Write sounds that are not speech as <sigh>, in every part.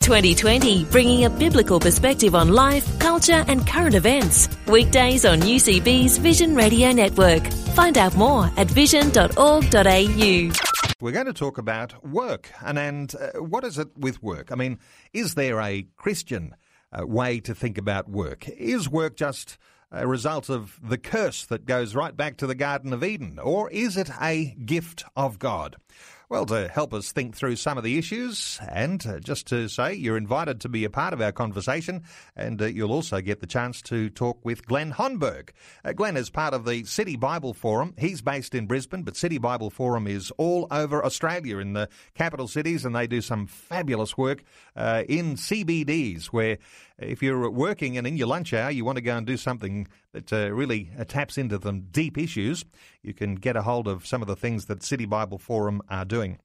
2020, bringing a biblical perspective on life, culture, and current events. Weekdays on UCB's Vision Radio Network. Find out more at vision.org.au. We're going to talk about work and, and uh, what is it with work? I mean, is there a Christian uh, way to think about work? Is work just a result of the curse that goes right back to the Garden of Eden, or is it a gift of God? Well, to help us think through some of the issues, and uh, just to say, you're invited to be a part of our conversation, and uh, you'll also get the chance to talk with Glenn Honberg. Uh, Glenn is part of the City Bible Forum. He's based in Brisbane, but City Bible Forum is all over Australia in the capital cities, and they do some fabulous work in CBDs where if you're working and in your lunch hour you want to go and do something that uh, really uh, taps into the deep issues, you can get a hold of some of the things that City Bible Forum are doing.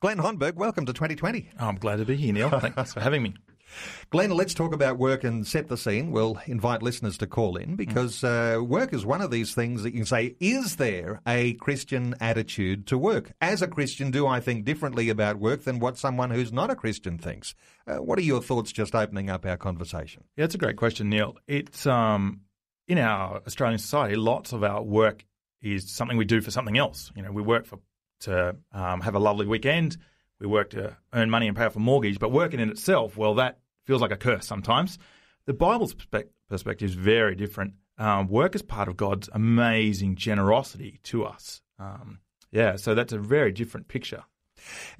Glenn Honberg, welcome to 2020. I'm glad to be here, Neil. Thanks for having me. <laughs> Glenn, let's talk about work and set the scene. We'll invite listeners to call in because uh, work is one of these things that you can say, is there a Christian attitude to work? As a Christian, do I think differently about work than what someone who's not a Christian thinks? Uh, what are your thoughts just opening up our conversation? Yeah, it's a great question, Neil. It's um, in our Australian society, lots of our work is something we do for something else. You know, we work for to um, have a lovely weekend. We work to earn money and pay off a mortgage, but working in itself, well, that feels like a curse sometimes. The Bible's perspective is very different. Um, work is part of God's amazing generosity to us. Um, yeah, so that's a very different picture.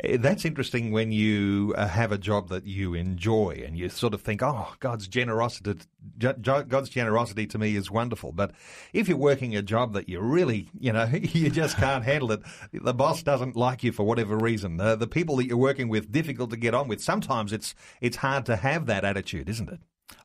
Eh, that's interesting when you uh, have a job that you enjoy and you sort of think, "Oh, God's generosity, God's generosity to me is wonderful." But if you're working a job that you really, you know, <laughs> you just can't handle it, the boss doesn't like you for whatever reason, the people that you're working with difficult to get on with. Sometimes it's it's hard to have that attitude, isn't it?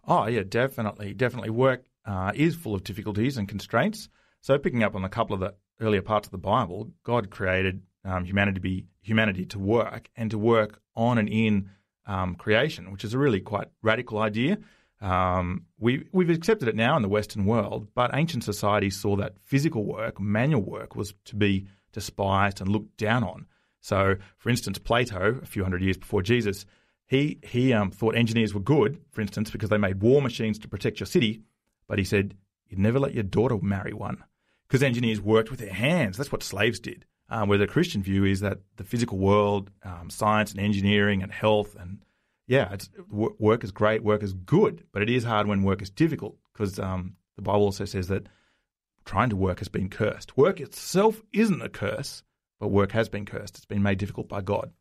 Oh yeah, definitely, definitely. Work uh, is full of difficulties and constraints. So picking up on a couple of the earlier parts of the Bible, God created um, humanity to be humanity to work and to work on and in um, creation, which is a really quite radical idea. Um, we we've accepted it now in the Western world, but ancient societies saw that physical work, manual work, was to be despised and looked down on. So, for instance, Plato, a few hundred years before Jesus, he he um, thought engineers were good, for instance, because they made war machines to protect your city. But he said you'd never let your daughter marry one because engineers worked with their hands. That's what slaves did. Um, where the Christian view is that the physical world, um, science and engineering and health and yeah, work is great, work is good, but it is hard when work is difficult because um, the Bible also says that trying to work has been cursed. Work itself isn't a curse, but work has been cursed. It's been made difficult by God.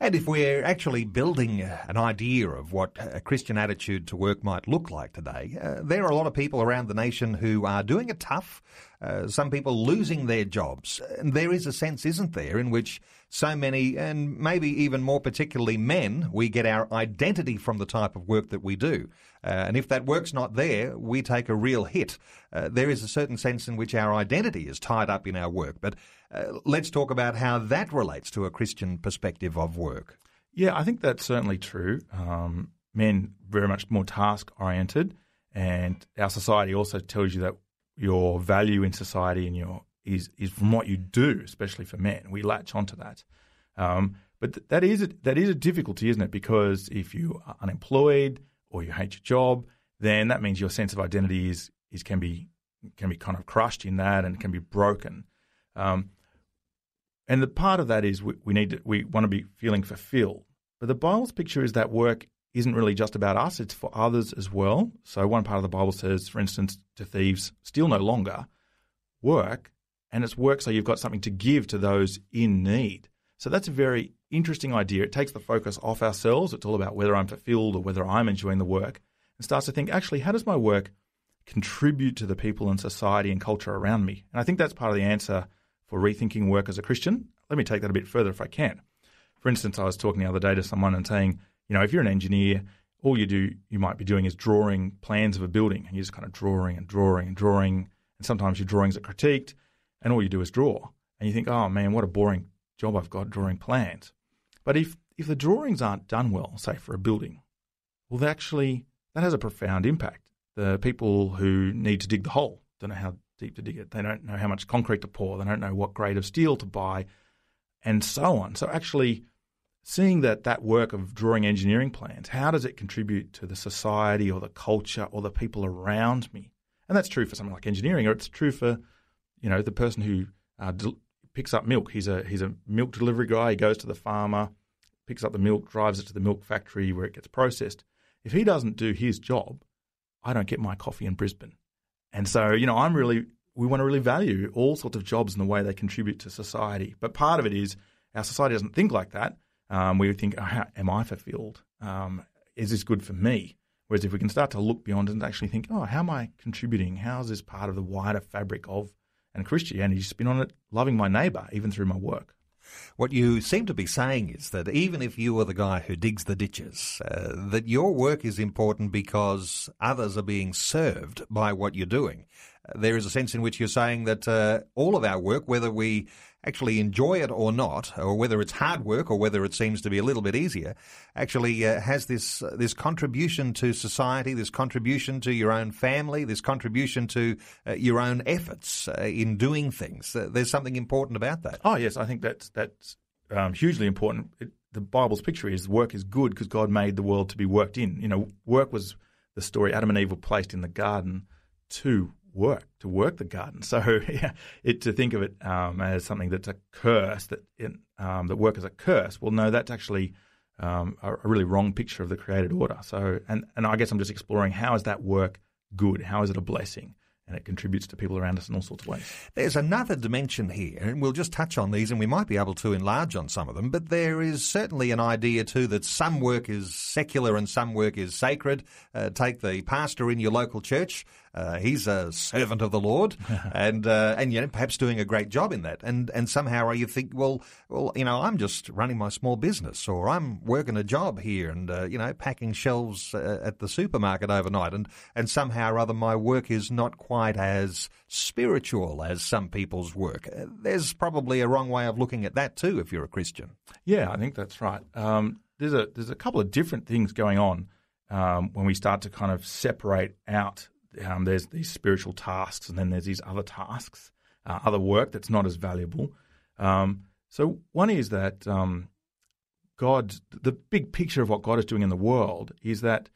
And if we're actually building an idea of what a Christian attitude to work might look like today, uh, there are a lot of people around the nation who are doing it tough, uh, some people losing their jobs. And there is a sense, isn't there, in which so many, and maybe even more particularly men, we get our identity from the type of work that we do. Uh, and if that work's not there, we take a real hit. Uh, there is a certain sense in which our identity is tied up in our work. But uh, let's talk about how that relates to a Christian perspective of work. Yeah, I think that's certainly true. Um, men very much more task oriented, and our society also tells you that your value in society and your is is from what you do, especially for men. We latch onto that. Um, but th- that is a, that is a difficulty, isn't it? Because if you are unemployed or you hate your job, then that means your sense of identity is is can be can be kind of crushed in that and can be broken. Um, and the part of that is we, we need to, we want to be feeling fulfilled. But the Bible's picture is that work isn't really just about us, it's for others as well. So, one part of the Bible says, for instance, to thieves, steal no longer, work, and it's work so you've got something to give to those in need. So, that's a very interesting idea. It takes the focus off ourselves. It's all about whether I'm fulfilled or whether I'm enjoying the work, and starts to think, actually, how does my work contribute to the people and society and culture around me? And I think that's part of the answer for rethinking work as a Christian. Let me take that a bit further if I can. For instance, I was talking the other day to someone and saying, you know, if you're an engineer, all you do, you might be doing is drawing plans of a building, and you're just kind of drawing and drawing and drawing, and sometimes your drawings are critiqued, and all you do is draw, and you think, oh man, what a boring job I've got drawing plans. But if if the drawings aren't done well, say for a building, well, actually that has a profound impact. The people who need to dig the hole don't know how deep to dig it. They don't know how much concrete to pour. They don't know what grade of steel to buy, and so on. So actually, seeing that that work of drawing engineering plans, how does it contribute to the society or the culture or the people around me? And that's true for something like engineering, or it's true for, you know, the person who uh, del- picks up milk. He's a he's a milk delivery guy. He goes to the farmer, picks up the milk, drives it to the milk factory where it gets processed. If he doesn't do his job, I don't get my coffee in Brisbane. And so, you know, I'm really we want to really value all sorts of jobs and the way they contribute to society. But part of it is our society doesn't think like that. Um, we think, oh, how, am I fulfilled? Um, is this good for me? Whereas if we can start to look beyond and actually think, oh, how am I contributing? How is this part of the wider fabric of and Christianity spin on it, loving my neighbour even through my work? What you seem to be saying is that even if you are the guy who digs the ditches, uh, that your work is important because others are being served by what you're doing. There is a sense in which you're saying that uh, all of our work, whether we actually enjoy it or not, or whether it's hard work or whether it seems to be a little bit easier, actually uh, has this uh, this contribution to society, this contribution to your own family, this contribution to uh, your own efforts uh, in doing things. Uh, there's something important about that. Oh yes, I think that's that's um, hugely important. It, the Bible's picture is work is good because God made the world to be worked in. You know, work was the story Adam and Eve were placed in the garden to work to work the garden. <laughs> So yeah, it to think of it um, as something that's a curse that um, that work is a curse. Well, no, that's actually um, a, a, really wrong picture of the created order. So and and I guess I'm just exploring how is that work good? How is it a blessing? And it contributes to people around us in all sorts of ways. There's another dimension here, and we'll just touch on these, and we might be able to enlarge on some of them. But there is certainly an idea too that some work is secular and some work is sacred. Uh, take the pastor in your local church. Uh, he's a servant of the Lord, <laughs> and uh, and you know perhaps doing a great job in that. And and somehow you think, well, well, you know, I'm just running my small business, or I'm working a job here, and uh, you know, packing shelves uh, at the supermarket overnight, and and somehow or other my work is not quite as spiritual as some people's work. Uh, there's probably a wrong way of looking at that too, if you're a Christian. Yeah, I think that's right. Um, there's a there's a couple of different things going on. Um, when we start to kind of separate out um, there's these spiritual tasks, and then there's these other tasks, uh, other work that's not as valuable. Um, so one is that um, God, the big picture of what God is doing in the world is that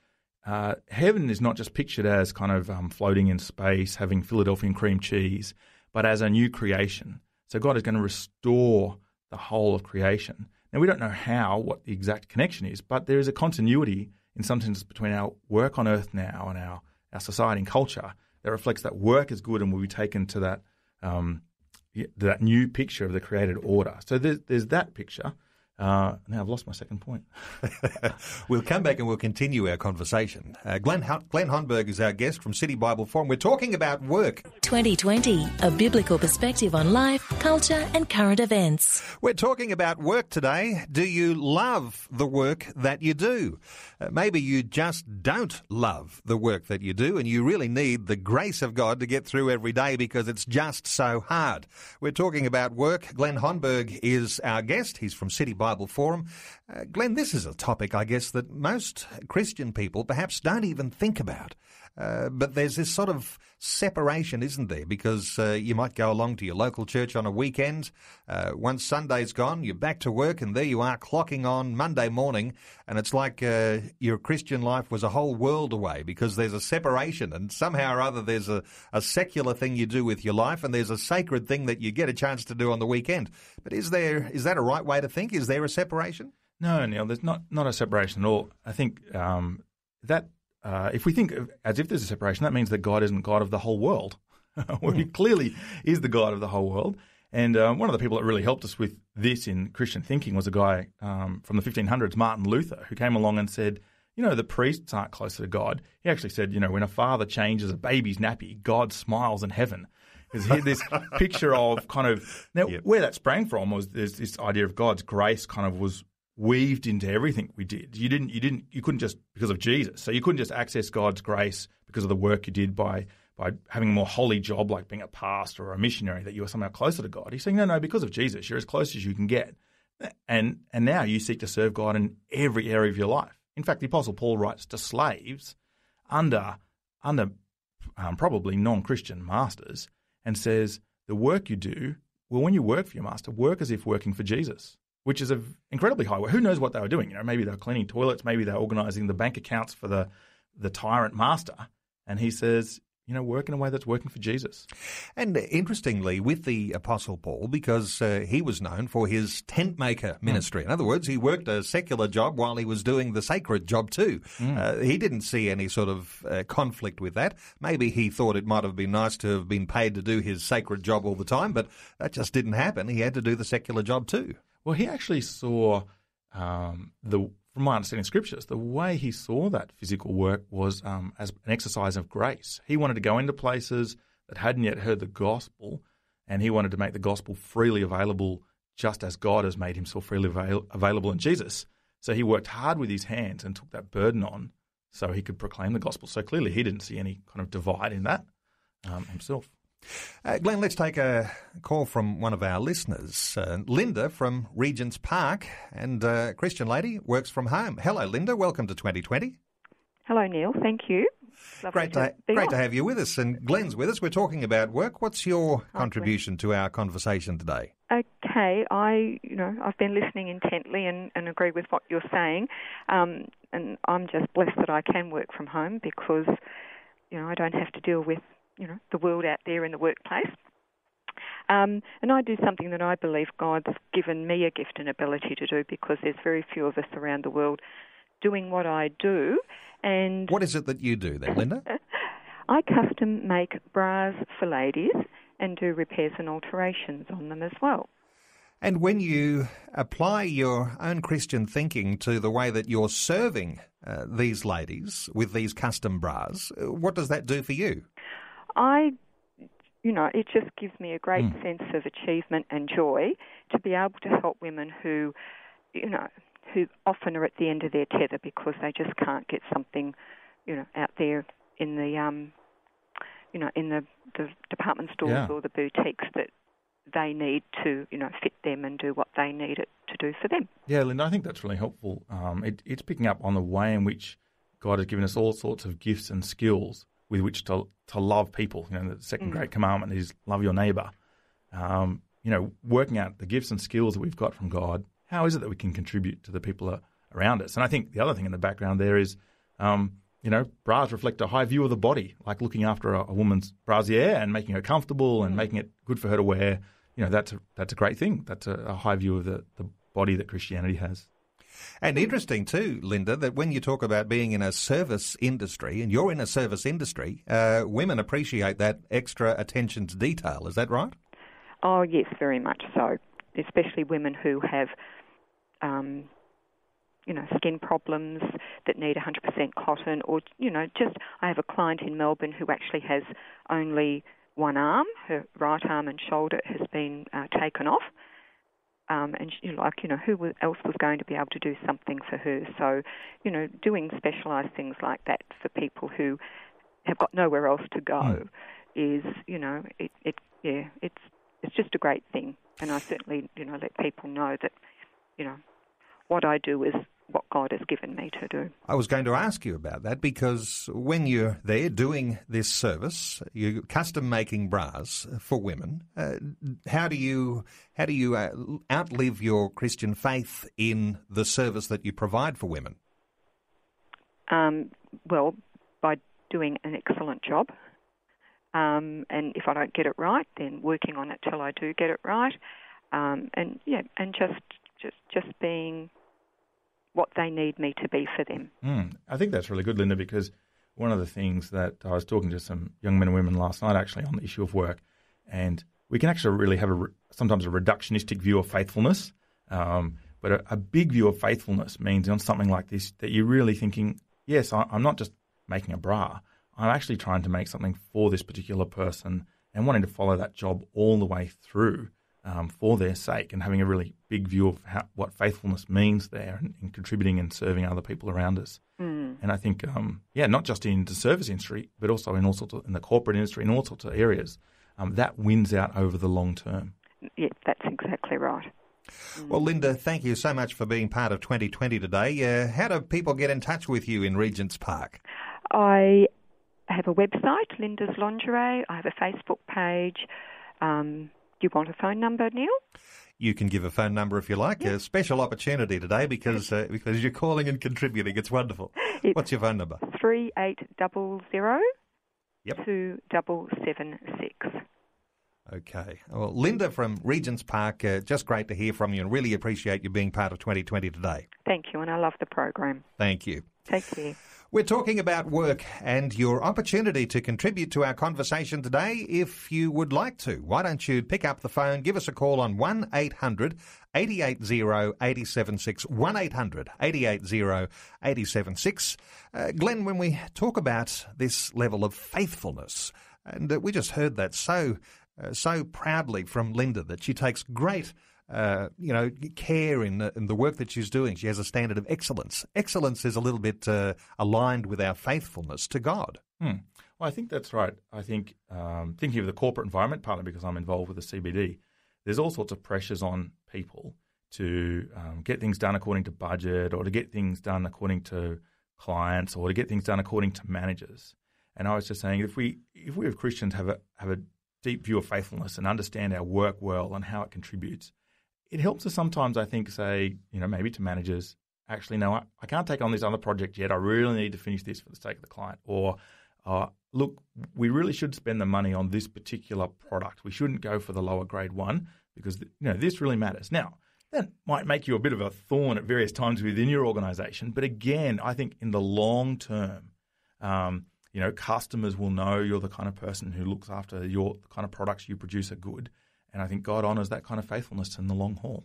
uh, heaven is not just pictured as kind of um, floating in space, having Philadelphian cream cheese, but as a new creation. So God is going to restore the whole of creation. Now we don't know how, what the exact connection is, but there is a continuity in some sense between our work on earth now and our our society and culture that reflects that work is good and will be taken to that um, that new picture of the created order. So there's, there's that picture. Uh, now I've lost my second point. <laughs> we'll come back and we'll continue our conversation. Uh, Glenn, Glenn Honberg is our guest from City Bible Forum. We're talking about work. 2020, a biblical perspective on life, culture, and current events. We're talking about work today. Do you love the work that you do? Uh, maybe you just don't love the work that you do and you really need the grace of God to get through every day because it's just so hard. We're talking about work. Glenn Honberg is our guest. He's from City Bible Bible Forum. Uh, Glenn, this is a topic, I guess, that most Christian people perhaps don't even think about. Uh, but there's this sort of separation, isn't there? Because uh, you might go along to your local church on a weekend. Uh, once Sunday's gone, you're back to work, and there you are clocking on Monday morning, and it's like uh, your Christian life was a whole world away because there's a separation, and somehow or other there's a, a secular thing you do with your life, and there's a sacred thing that you get a chance to do on the weekend. But is there is that a right way to think? Is there a separation? No, Neil, there's not, not a separation at all. I think um, that uh, if we think of, as if there's a separation, that means that God isn't God of the whole world. <laughs> well, he clearly is the God of the whole world. And uh, one of the people that really helped us with this in Christian thinking was a guy um, from the 1500s, Martin Luther, who came along and said, you know, the priests aren't closer to God. He actually said, you know, when a father changes a baby's nappy, God smiles in heaven. Because he this <laughs> picture of kind of now yep. where that sprang from was this idea of God's grace kind of was weaved into everything we did. You didn't, you didn't, you couldn't just because of Jesus. So you couldn't just access God's grace because of the work you did by by having a more holy job like being a pastor or a missionary that you were somehow closer to God. He's saying, no, no, because of Jesus, you're as close as you can get. And and now you seek to serve God in every area of your life. In fact, the Apostle Paul writes to slaves under under um, probably non-Christian masters and says the work you do. Well, when you work for your master, work as if working for Jesus which is an incredibly high. Who knows what they were doing? You know, maybe they were cleaning toilets, maybe they were organising the bank accounts for the the tyrant master. And he says, you know, work in a way that's working for Jesus. And interestingly, with the Apostle Paul, because uh, he was known for his tent maker hmm. ministry. Mm. In other words, he worked a secular job while he was doing the sacred job too. Mm. Uh, he didn't see any sort of uh, conflict with that. Maybe he thought it might have been nice to have been paid to do his sacred job all the time, but that just didn't happen. He had to do the secular job too. Well, he actually saw um, the, from my understanding of scriptures, the way he saw that physical work was um, as an exercise of grace. He wanted to go into places that hadn't yet heard the gospel, and he wanted to make the gospel freely available, just as God has made himself freely avail- available in Jesus. So he worked hard with his hands and took that burden on, so he could proclaim the gospel. So clearly, he didn't see any kind of divide in that um, himself. Uh, Glenn, let's take a call from one of our listeners. Uh, Linda from Regent's Park, and uh, Christian lady works from home. Hello, Linda. Welcome to 2020. Hello, Neil. Thank you. Lovely great to, to great to have you with us. And Glenn's with us. We're talking about work. What's your oh, contribution to our conversation today? Okay, I you know I've been listening intently and, and agree with what you're saying, um, and I'm just blessed that I can work from home because you know I don't have to deal with you know the world out there in the workplace. Um, and I do something that I believe God's given me a gift and ability to do because there's very few of us around the world doing what I do. And what is it that you do then, Linda? <laughs> I custom make bras for ladies and do repairs and alterations on them as well. And when you apply your own Christian thinking to the way that you're serving uh, these ladies with these custom bras, uh, what does that do for you? I, you know, it just gives me a great mm. sense of achievement and joy to be able to help women who, you know, who often are at the end of their tether because they just can't get something, you know, out there in the, um, you know, in the, the department stores yeah. or the boutiques that they need to, you know, fit them and do what they need it to do for them. Yeah, Linda, I think that's really helpful. Um, it, it's picking up on the way in which God has given us all sorts of gifts and skills with which to to love people. You know, the second mm. great commandment is love your neighbour. Um, you know, working out the gifts and skills that we've got from God. How is it that we can contribute to the people around us? And I think the other thing in the background there is, um, you know, bras reflect a high view of the body, like looking after a, a woman's brassiere and making her comfortable and mm. making it good for her to wear. You know, that's a, that's a great thing. That's a, a high view of the, the body that Christianity has. And interesting too, Linda, that when you talk about being in a service industry, and you're in a service industry, uh, women appreciate that extra attention to detail. Is that right? Oh yes, very much so. Especially women who have, um, you know, skin problems that need 100% cotton, or you know, just I have a client in Melbourne who actually has only one arm, her right arm and shoulder has been uh, taken off um, and she, like you know who else was going to be able to do something for her so you know doing specialized things like that for people who have got nowhere else to go mm. is you know it, it yeah it's it's just a great thing and I certainly you know let people know that you know what I do is what God has given me to do. I was going to ask you about that because when you're there doing this service, you're custom making bras for women. Uh, how do you how do you uh, outlive your Christian faith in the service that you provide for women? Um, well, by doing an excellent job. Um, and if I don't get it right, then working on it till I do get it right. Um, and yeah, and just just just being what they need me to be for them. Mm, I think that's really good, Linda, because one of the things that I was talking to some young men and women last night actually on the issue of work, and we can actually really have a sometimes a reductionistic view of faithfulness. Um, but a, a, big view of faithfulness means on something like this that you're really thinking, yes, I, I'm not just making a bra. I'm actually trying to make something for this particular person and wanting to follow that job all the way through um, for their sake and having a really big view of how, what faithfulness means there and, and, contributing and serving other people around us. Mm. And I think, um, yeah, not just in the service industry, but also in all sorts of, in the corporate industry, in all sorts of areas, um, that wins out over the long term. Yeah, that's exactly right. Well, Linda, thank you so much for being part of 2020 today. Uh, how do people get in touch with you in Regent's Park? I have a website, Linda's Lingerie. I have a Facebook page. Um, do you want a phone number, Neil? You can give a phone number if you like. Yeah. A special opportunity today because uh, because you're calling and contributing. It's wonderful. <laughs> It's What's your phone number? Three eight double zero. Yep. Two double seven six. Okay. Well, Linda from Regent's Park, uh, just great to hear from you and really appreciate you being part of 2020 today. Thank you, and I love the program. Thank you. Take care. We're talking about work and your opportunity to contribute to our conversation today if you would like to. Why don't you pick up the phone, give us a call on 1 800 880 876 1 800 880 876. Uh, Glenn, when we talk about this level of faithfulness, and uh, we just heard that so uh, so proudly from Linda that she takes great. Uh, you know, care in the, in the work that she's doing. She has a standard of excellence. Excellence is a little bit uh, aligned with our faithfulness to God. Hmm. Well, I think that's right. I think um, thinking of the corporate environment, partly because I'm involved with the CBD, there's all sorts of pressures on people to um, get things done according to budget or to get things done according to clients or to get things done according to managers. And I was just saying, if we if we as Christians have a have a deep view of faithfulness and understand our work well and how it contributes, it helps us sometimes, I think, say, you know, maybe to managers, actually, no, I, I can't take on this other project yet. I really need to finish this for the sake of the client. Or, uh, look, we really should spend the money on this particular product. We shouldn't go for the lower grade one because, you know, this really matters. Now, that might make you a bit of a thorn at various times within your organization. But again, I think in the long term, um, you know, customers will know you're the kind of person who looks after your the kind of products you produce are good. And I think God honours that kind of faithfulness in the long haul.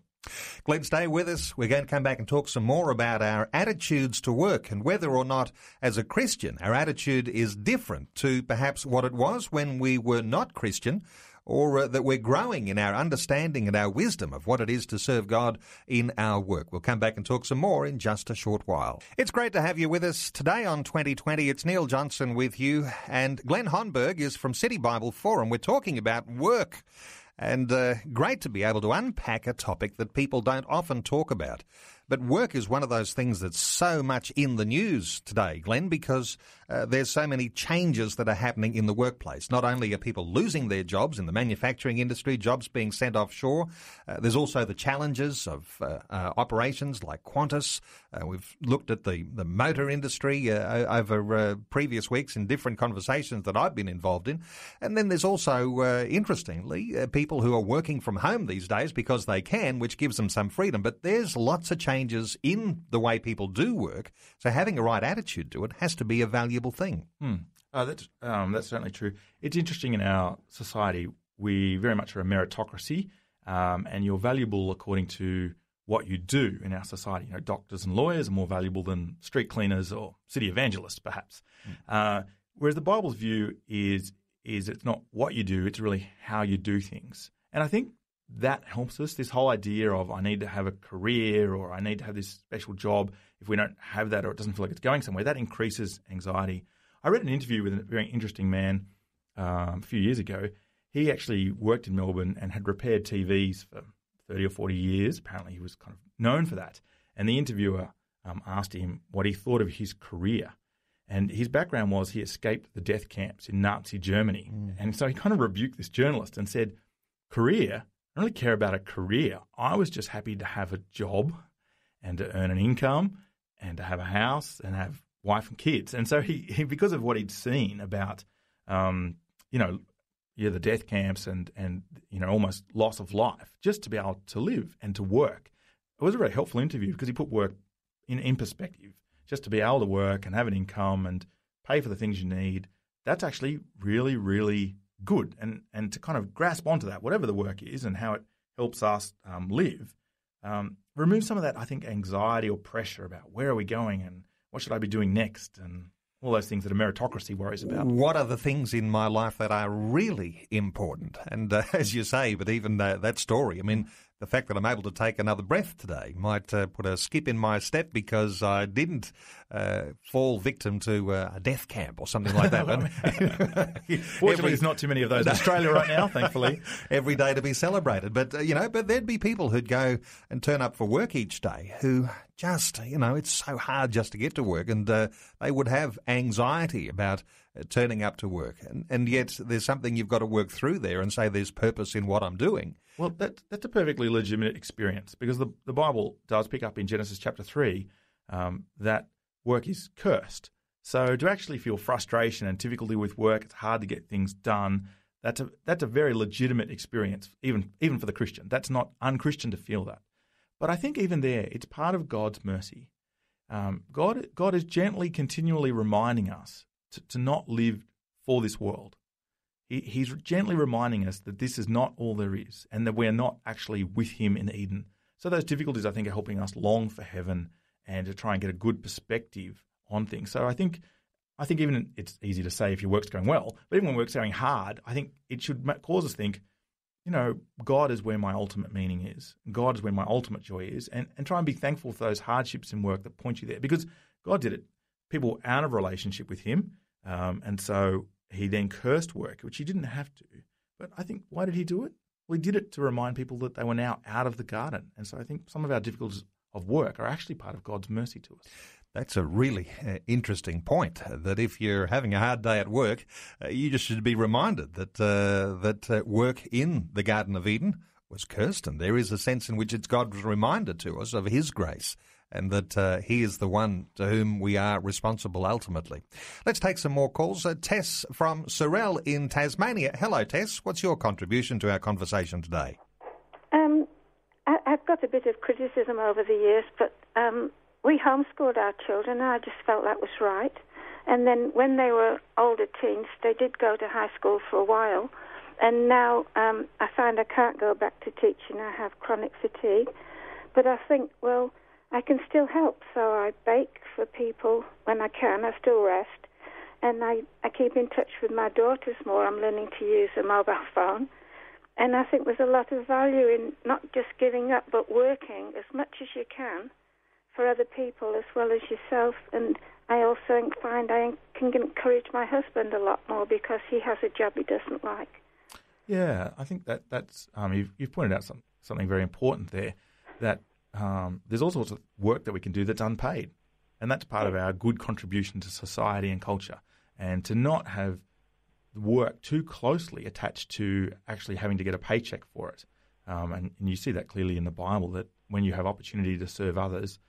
Glenn, stay with us. We're going to come back and talk some more about our attitudes to work and whether or not, as a Christian, our attitude is different to perhaps what it was when we were not Christian or uh, that we're growing in our understanding and our wisdom of what it is to serve God in our work. We'll come back and talk some more in just a short while. It's great to have you with us today on 2020. It's Neil Johnson with you, and Glenn Honberg is from City Bible Forum. We're talking about work. And uh, great to be able to unpack a topic that people don't often talk about. But work is one of those things that's so much in the news today, Glenn, because uh, there's so many changes that are happening in the workplace. Not only are people losing their jobs in the manufacturing industry, jobs being sent offshore, uh, there's also the challenges of uh, uh operations like Qantas. Uh, we've looked at the, the motor industry over previous weeks in different conversations that I've been involved in. And then there's also, interestingly, people who are working from home these days because they can, which gives them some freedom. But there's lots of changes in the way people do work. So having a right attitude to it has to be a valuable thing. Hmm. Oh, that's um, that's certainly true. It's interesting in our society. We very much are a meritocracy, um, and you're valuable according to what you do in our society. You know, doctors and lawyers are more valuable than street cleaners or city evangelists, perhaps. Mm. Uh, whereas the Bible's view is is it's not what you do; it's really how you do things. And I think that helps us. This whole idea of I need to have a career or I need to have this special job. If we don't have that or it doesn't feel like it's going somewhere, that increases anxiety. I read an interview with a very interesting man um, a few years ago. He actually worked in Melbourne and had repaired TVs for 30 or 40 years. Apparently, he was kind of known for that. And the interviewer um, asked him what he thought of his career. And his background was he escaped the death camps in Nazi Germany. Mm. And so he kind of rebuked this journalist and said, Career I don't really care about a career. I was just happy to have a job and to earn an income and to have a house and have wife and kids. And so he, he because of what he'd seen about, um, you know, yeah, the death camps and and you know almost loss of life, just to be able to live and to work. It was a very helpful interview because he put work in in perspective. Just to be able to work and have an income and pay for the things you need. That's actually really, really good and, and to kind of grasp onto that, whatever the work is and how it helps us um, live, um, remove some of that, I think, anxiety or pressure about where are we going and what should I be doing next and all those things that a meritocracy worries about. What are the things in my life that are really important? And uh, <laughs> as you say, but even uh, that story, I mean, the fact that I'm able to take another breath today might uh, put a skip in my step because I didn't uh, fall victim to uh, a death camp or something like that. <laughs> <laughs> Fortunately, every, there's not too many of those in Australia right now, thankfully. every day to be celebrated. But, uh, you know, but there'd be people who'd go and turn up for work each day who just, you know, it's so hard just to get to work and uh, they would have anxiety about uh, turning up to work. And, and yet there's something you've got to work through there and say there's purpose in what I'm doing. Well, that, that's a perfectly legitimate experience because the, the Bible does pick up in Genesis chapter 3 um, that work is cursed. So to actually feel frustration and difficulty with work, it's hard to get things done. That's a, that's a very legitimate experience, even, even for the Christian. That's not unchristian to feel that. But I think even there, it's part of God's mercy. Um, God, God is gently, continually reminding us to, to not live for this world he's gently reminding us that this is not all there is and that we're not actually with him in Eden. So those difficulties, I think, are helping us long for heaven and to try and get a good perspective on things. So I think, I think even it's easy to say if your work's going well, but even when work's going hard, I think it should cause us think, you know, God is where my ultimate meaning is. God is where my ultimate joy is, and and try and be thankful for those hardships and work that point you there, because God did it. People were out of relationship with Him, um, and so he then cursed work, which he didn't have to. But I think, why did he do it? Well, he did it to remind people that they were now out of the garden. And so I think some of our difficulties of work are actually part of God's mercy to us. That's a really uh, interesting point. That if you're having a hard day at work, uh, you just should be reminded that uh, that uh, work in the Garden of Eden was cursed, and there is a sense in which it's God's reminder to us of His grace and that uh, he is the one to whom we are responsible ultimately. Let's take some more calls. Uh, Tess from Sorell in Tasmania. Hello, Tess. What's your contribution to our conversation today? Um, I, have got a bit of criticism over the years, but um, we homeschooled our children, and I just felt that was right. And then when they were older teens, they did go to high school for a while. And now um, I find I can't go back to teaching. I have chronic fatigue. But I think, well, I can still help. So I bake for people when I can. I still rest. And I, I keep in touch with my daughters more. I'm learning to use a mobile phone. And I think there's a lot of value in not just giving up, but working as much as you can for other people as well as yourself. And I also find I can encourage my husband a lot more because he has a job he doesn't like. Yeah, I think that that's um, you've, you've pointed out some, something very important there. That um, there's all sorts of work that we can do that's unpaid. And that's part of our good contribution to society and culture. And to not have work too closely attached to actually having to get a paycheck for it. Um, and, and, you see that clearly in the Bible that when you have opportunity to serve others,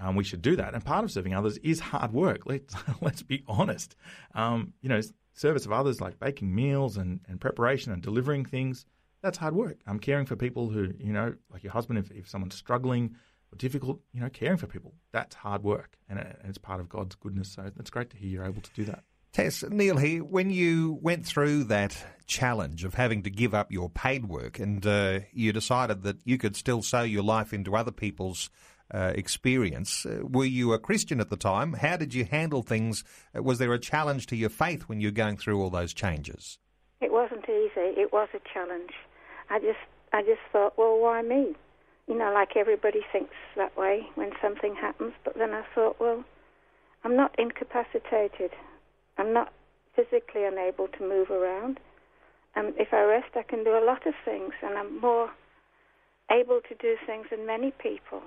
um, we should do that. And part of serving others is hard work. Let's, <laughs> let's be honest. Um, you know, service of others like baking meals and, and preparation and delivering things – that's hard work. I'm caring for people who, you know, like your husband, if, if someone's struggling or difficult, you know, caring for people, that's hard work. And, and it's part of God's goodness. So it's great to hear you're able to do that. Tess, Neil here, when you went through that challenge of having to give up your paid work and uh, you decided that you could still sow your life into other people's uh, experience, uh, were you a Christian at the time? How did you handle things? Uh, was there a challenge to your faith when you were going through all those changes? It wasn't easy. It was a challenge. I just I just thought, well, why me? You know, like everybody thinks that way when something happens. But then I thought, well, I'm not incapacitated. I'm not physically unable to move around. And if I rest, I can do a lot of things, and I'm more able to do things than many people.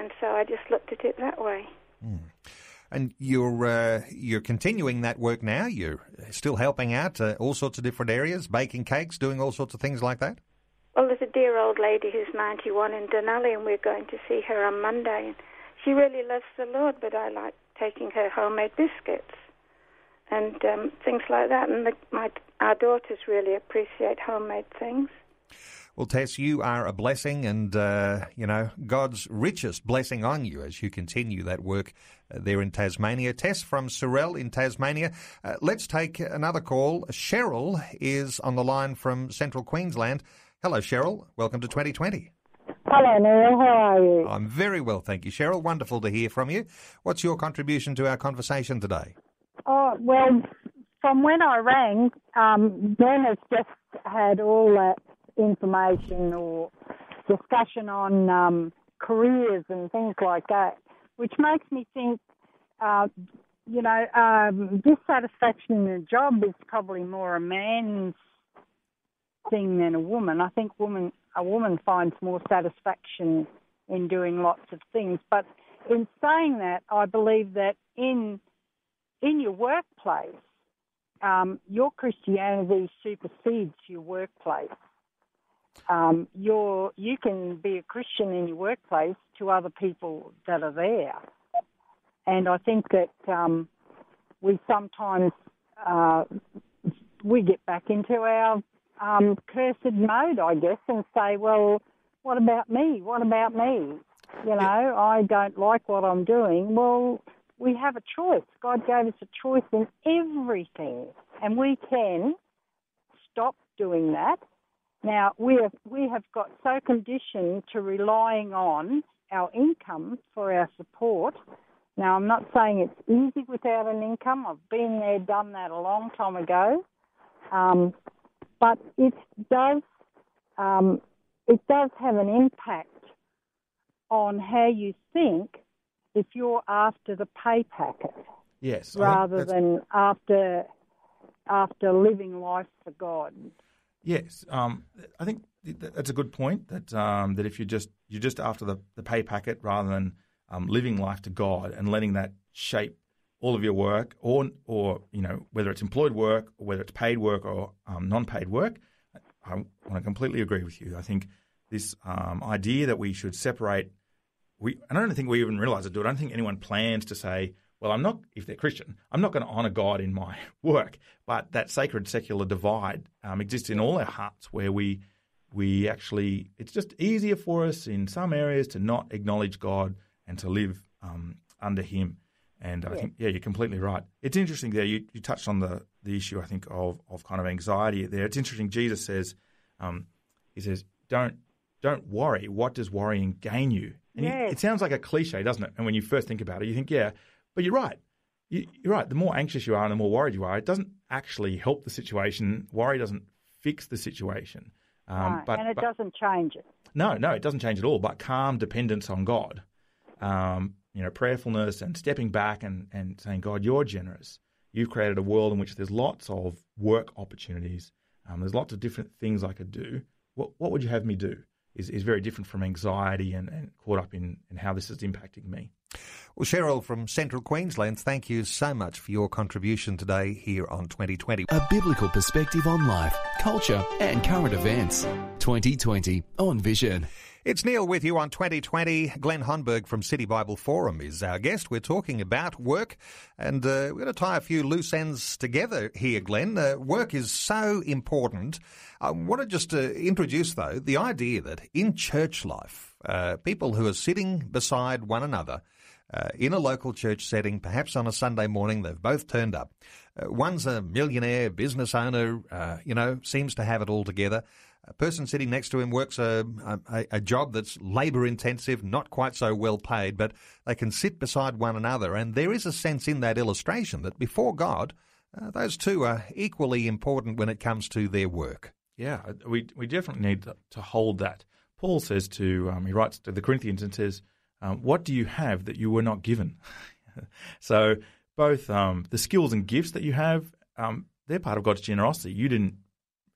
And so I just looked at it that way. Mm. And you're uh, you're continuing that work now. You're still helping out uh, all sorts of different areas, baking cakes, doing all sorts of things like that. Well, there's a dear old lady who's 91 in Dunalley, and we're going to see her on Monday. And she really loves the Lord, but I like taking her homemade biscuits and um, things like that. And the, my our daughters really appreciate homemade things. Well, Tess, you are a blessing, and uh, you know God's richest blessing on you as you continue that work uh, there in Tasmania. Tess from Sorell in Tasmania. Uh, let's take another call. Cheryl is on the line from Central Queensland. Hello, Cheryl. Welcome to 2020. Hello, Neil. How are you? I'm very well, thank you, Cheryl. Wonderful to hear from you. What's your contribution to our conversation today? Oh, well, from when I rang, um, Ben has just had all that information or discussion on um, careers and things like that, which makes me think, uh, you know, um, dissatisfaction in a job is probably more a man's thing than a woman. I think woman a woman finds more satisfaction in doing lots of things. But in saying that, I believe that in in your workplace, um, your Christianity supersedes your workplace. Um, you you can be a Christian in your workplace to other people that are there, and I think that um, we sometimes uh, we get back into our um, cursed mode, I guess, and say, well, what about me? What about me? You know, I don't like what I'm doing. Well, we have a choice. God gave us a choice in everything, and we can stop doing that. Now, we have, we have got so conditioned to relying on our income for our support. Now, I'm not saying it's easy without an income. I've been there, done that a long time ago. Um, but it does um, it does have an impact on how you think if you're after the pay packet. Yes, rather than after after living life for God. Yes, um, I think that's a good point. That um, that if you just you're just after the, the pay packet rather than um, living life to God and letting that shape all of your work, or or you know whether it's employed work or whether it's paid work or um, non-paid work. I want to completely agree with you. I think this um, idea that we should separate. We I don't think we even realize it. Do I don't think anyone plans to say, well, I'm not if they're Christian, I'm not going to honour God in my <laughs> work. But that sacred secular divide um, exists in all our hearts, where we we actually it's just easier for us in some areas to not acknowledge God and to live um, under Him. And I think, yeah, you're completely right. It's interesting there. You, you touched on the, the issue, I think, of, of kind of anxiety there. It's interesting. Jesus says, um, he says, don't don't worry. What does worrying gain you? And yes. you, it sounds like a cliche, doesn't it? And when you first think about it, you think, yeah, but you're right. You, you're right. The more anxious you are and the more worried you are, it doesn't actually help the situation. Worry doesn't fix the situation. Um, no, but, and it but, doesn't change it. No, no, it doesn't change at all. But calm dependence on God um, you know, prayerfulness and stepping back and, and saying, God, you're generous. You've created a world in which there's lots of work opportunities. Um, there's lots of different things I could do. What, what would you have me do? Is, is very different from anxiety and, and caught up in, in how this is impacting me. Well, Cheryl from Central Queensland, thank you so much for your contribution today here on 2020. A biblical perspective on life, culture, and current events. 2020 on Vision. It's Neil with you on 2020. Glenn Honberg from City Bible Forum is our guest. We're talking about work, and uh, we're going to tie a few loose ends together here, Glenn. Uh, work is so important. I want to just uh, introduce, though, the idea that in church life, uh, people who are sitting beside one another uh, in a local church setting, perhaps on a Sunday morning, they've both turned up. Uh, one's a millionaire business owner, you know, seems to have it all together a person sitting next to him works a, a, a job that's labour intensive, not quite so well paid, but they can sit beside one another. And there is a sense in that illustration that before God, uh, those two are equally important when it comes to their work. Yeah, we, we definitely need to hold that. Paul says to, um, he writes to the Corinthians and says, um, What do you have that you were not given? <laughs> so both um, the skills and gifts that you have, um, they're part of God's generosity. You didn't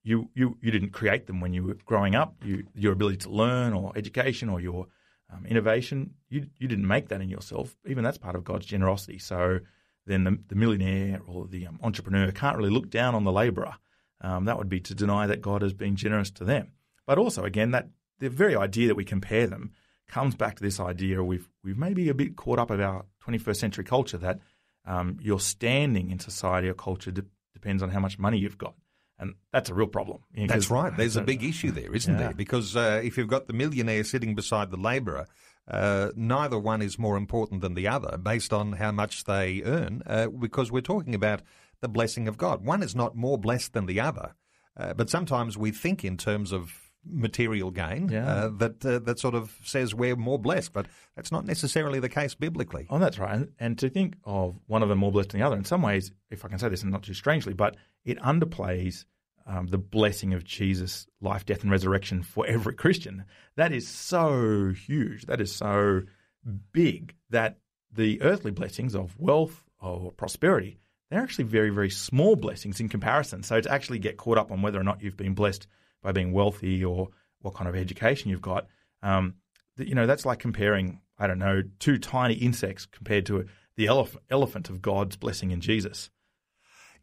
you, you, you didn't create them when you were growing up. You, your ability to learn or education or your um, innovation, you, you didn't make that in yourself. Even that's part of God's generosity. So then the, the millionaire or the um, entrepreneur can't really look down on the labourer. Um, that would be to deny that God has been generous to them. But also, again, that the very idea that we compare them comes back to this idea we've we've maybe a bit caught up our 21st century culture that um, your standing in society or culture de- depends on how much money you've got. And that's a real problem. You know, that's right. There's a <laughs> big issue there, isn't yeah. there? Because uh, if you've got the millionaire sitting beside the labourer, uh, neither one is more important than the other based on how much they earn, uh, because we're talking about the blessing of God. One is not more blessed than the other, uh, but sometimes we think in terms of material gain Yeah. uh, that uh, that sort of says we're more blessed, but that's not necessarily the case biblically. Oh, that's right. And, and to think of one of them more blessed than the other, in some ways, if I can say this and not too strangely, but it underplays um, the blessing of Jesus' life, death, and resurrection for every Christian. That is so huge. That is so big that the earthly blessings of wealth or prosperity, they're actually very, very small blessings in comparison. So to actually get caught up on whether or not you've been blessed by being wealthy or what kind of education you've got, um, you know, that's like comparing, I don't know, two tiny insects compared to the elef- elephant of God's blessing in Jesus.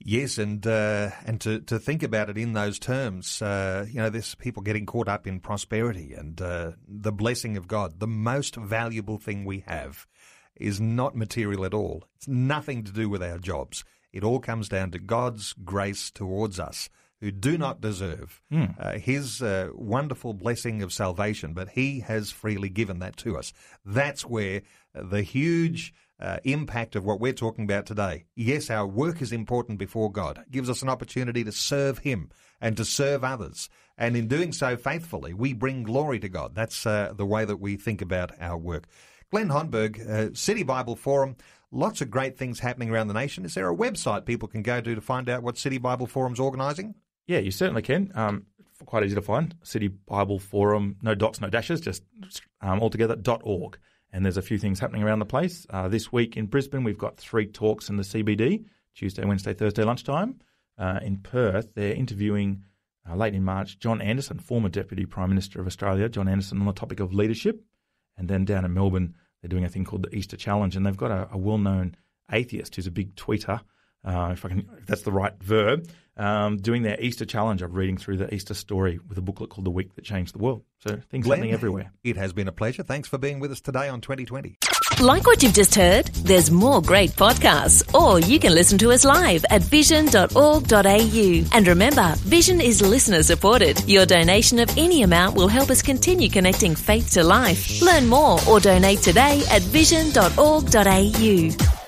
Yes, and uh, and to, to think about it in those terms, uh, you know, there's people getting caught up in prosperity and uh, the blessing of God. The most valuable thing we have is not material at all. It's nothing to do with our jobs. It all comes down to God's grace towards us, who do not deserve uh, His uh, wonderful blessing of salvation, but He has freely given that to us. That's where the huge uh, impact of what we're talking about today. Yes, our work is important before God. It gives us an opportunity to serve Him and to serve others. And in doing so faithfully, we bring glory to God. That's uh, the way that we think about our work. Glenn Honberg, uh, City Bible Forum, lots of great things happening around the nation. Is there a website people can go to to find out what City Bible Forum's organising? Yeah, you certainly can. Um, quite easy to find. City Bible Forum, no dots, no dashes, just um, altogether dot org. And there's a few things happening around the place. Uh, this week in Brisbane, we've got three talks in the CBD Tuesday, Wednesday, Thursday lunchtime. Uh, in Perth, they're interviewing uh, late in March John Anderson, former Deputy Prime Minister of Australia, John Anderson, on the topic of leadership. And then down in Melbourne, they're doing a thing called the Easter Challenge, and they've got a, a well-known atheist who's a big tweeter, uh, if I can, if that's the right verb, um, doing their Easter Challenge of reading through the Easter story with a booklet called The Week That Changed the World. So things happening everywhere. It has been a pleasure. Thanks for being with us today on 2020. Like what you've just heard? There's more great podcasts, or you can listen to us live at vision.org.au. And remember, Vision is listener supported. Your donation of any amount will help us continue connecting faith to life. Learn more or donate today at vision.org.au.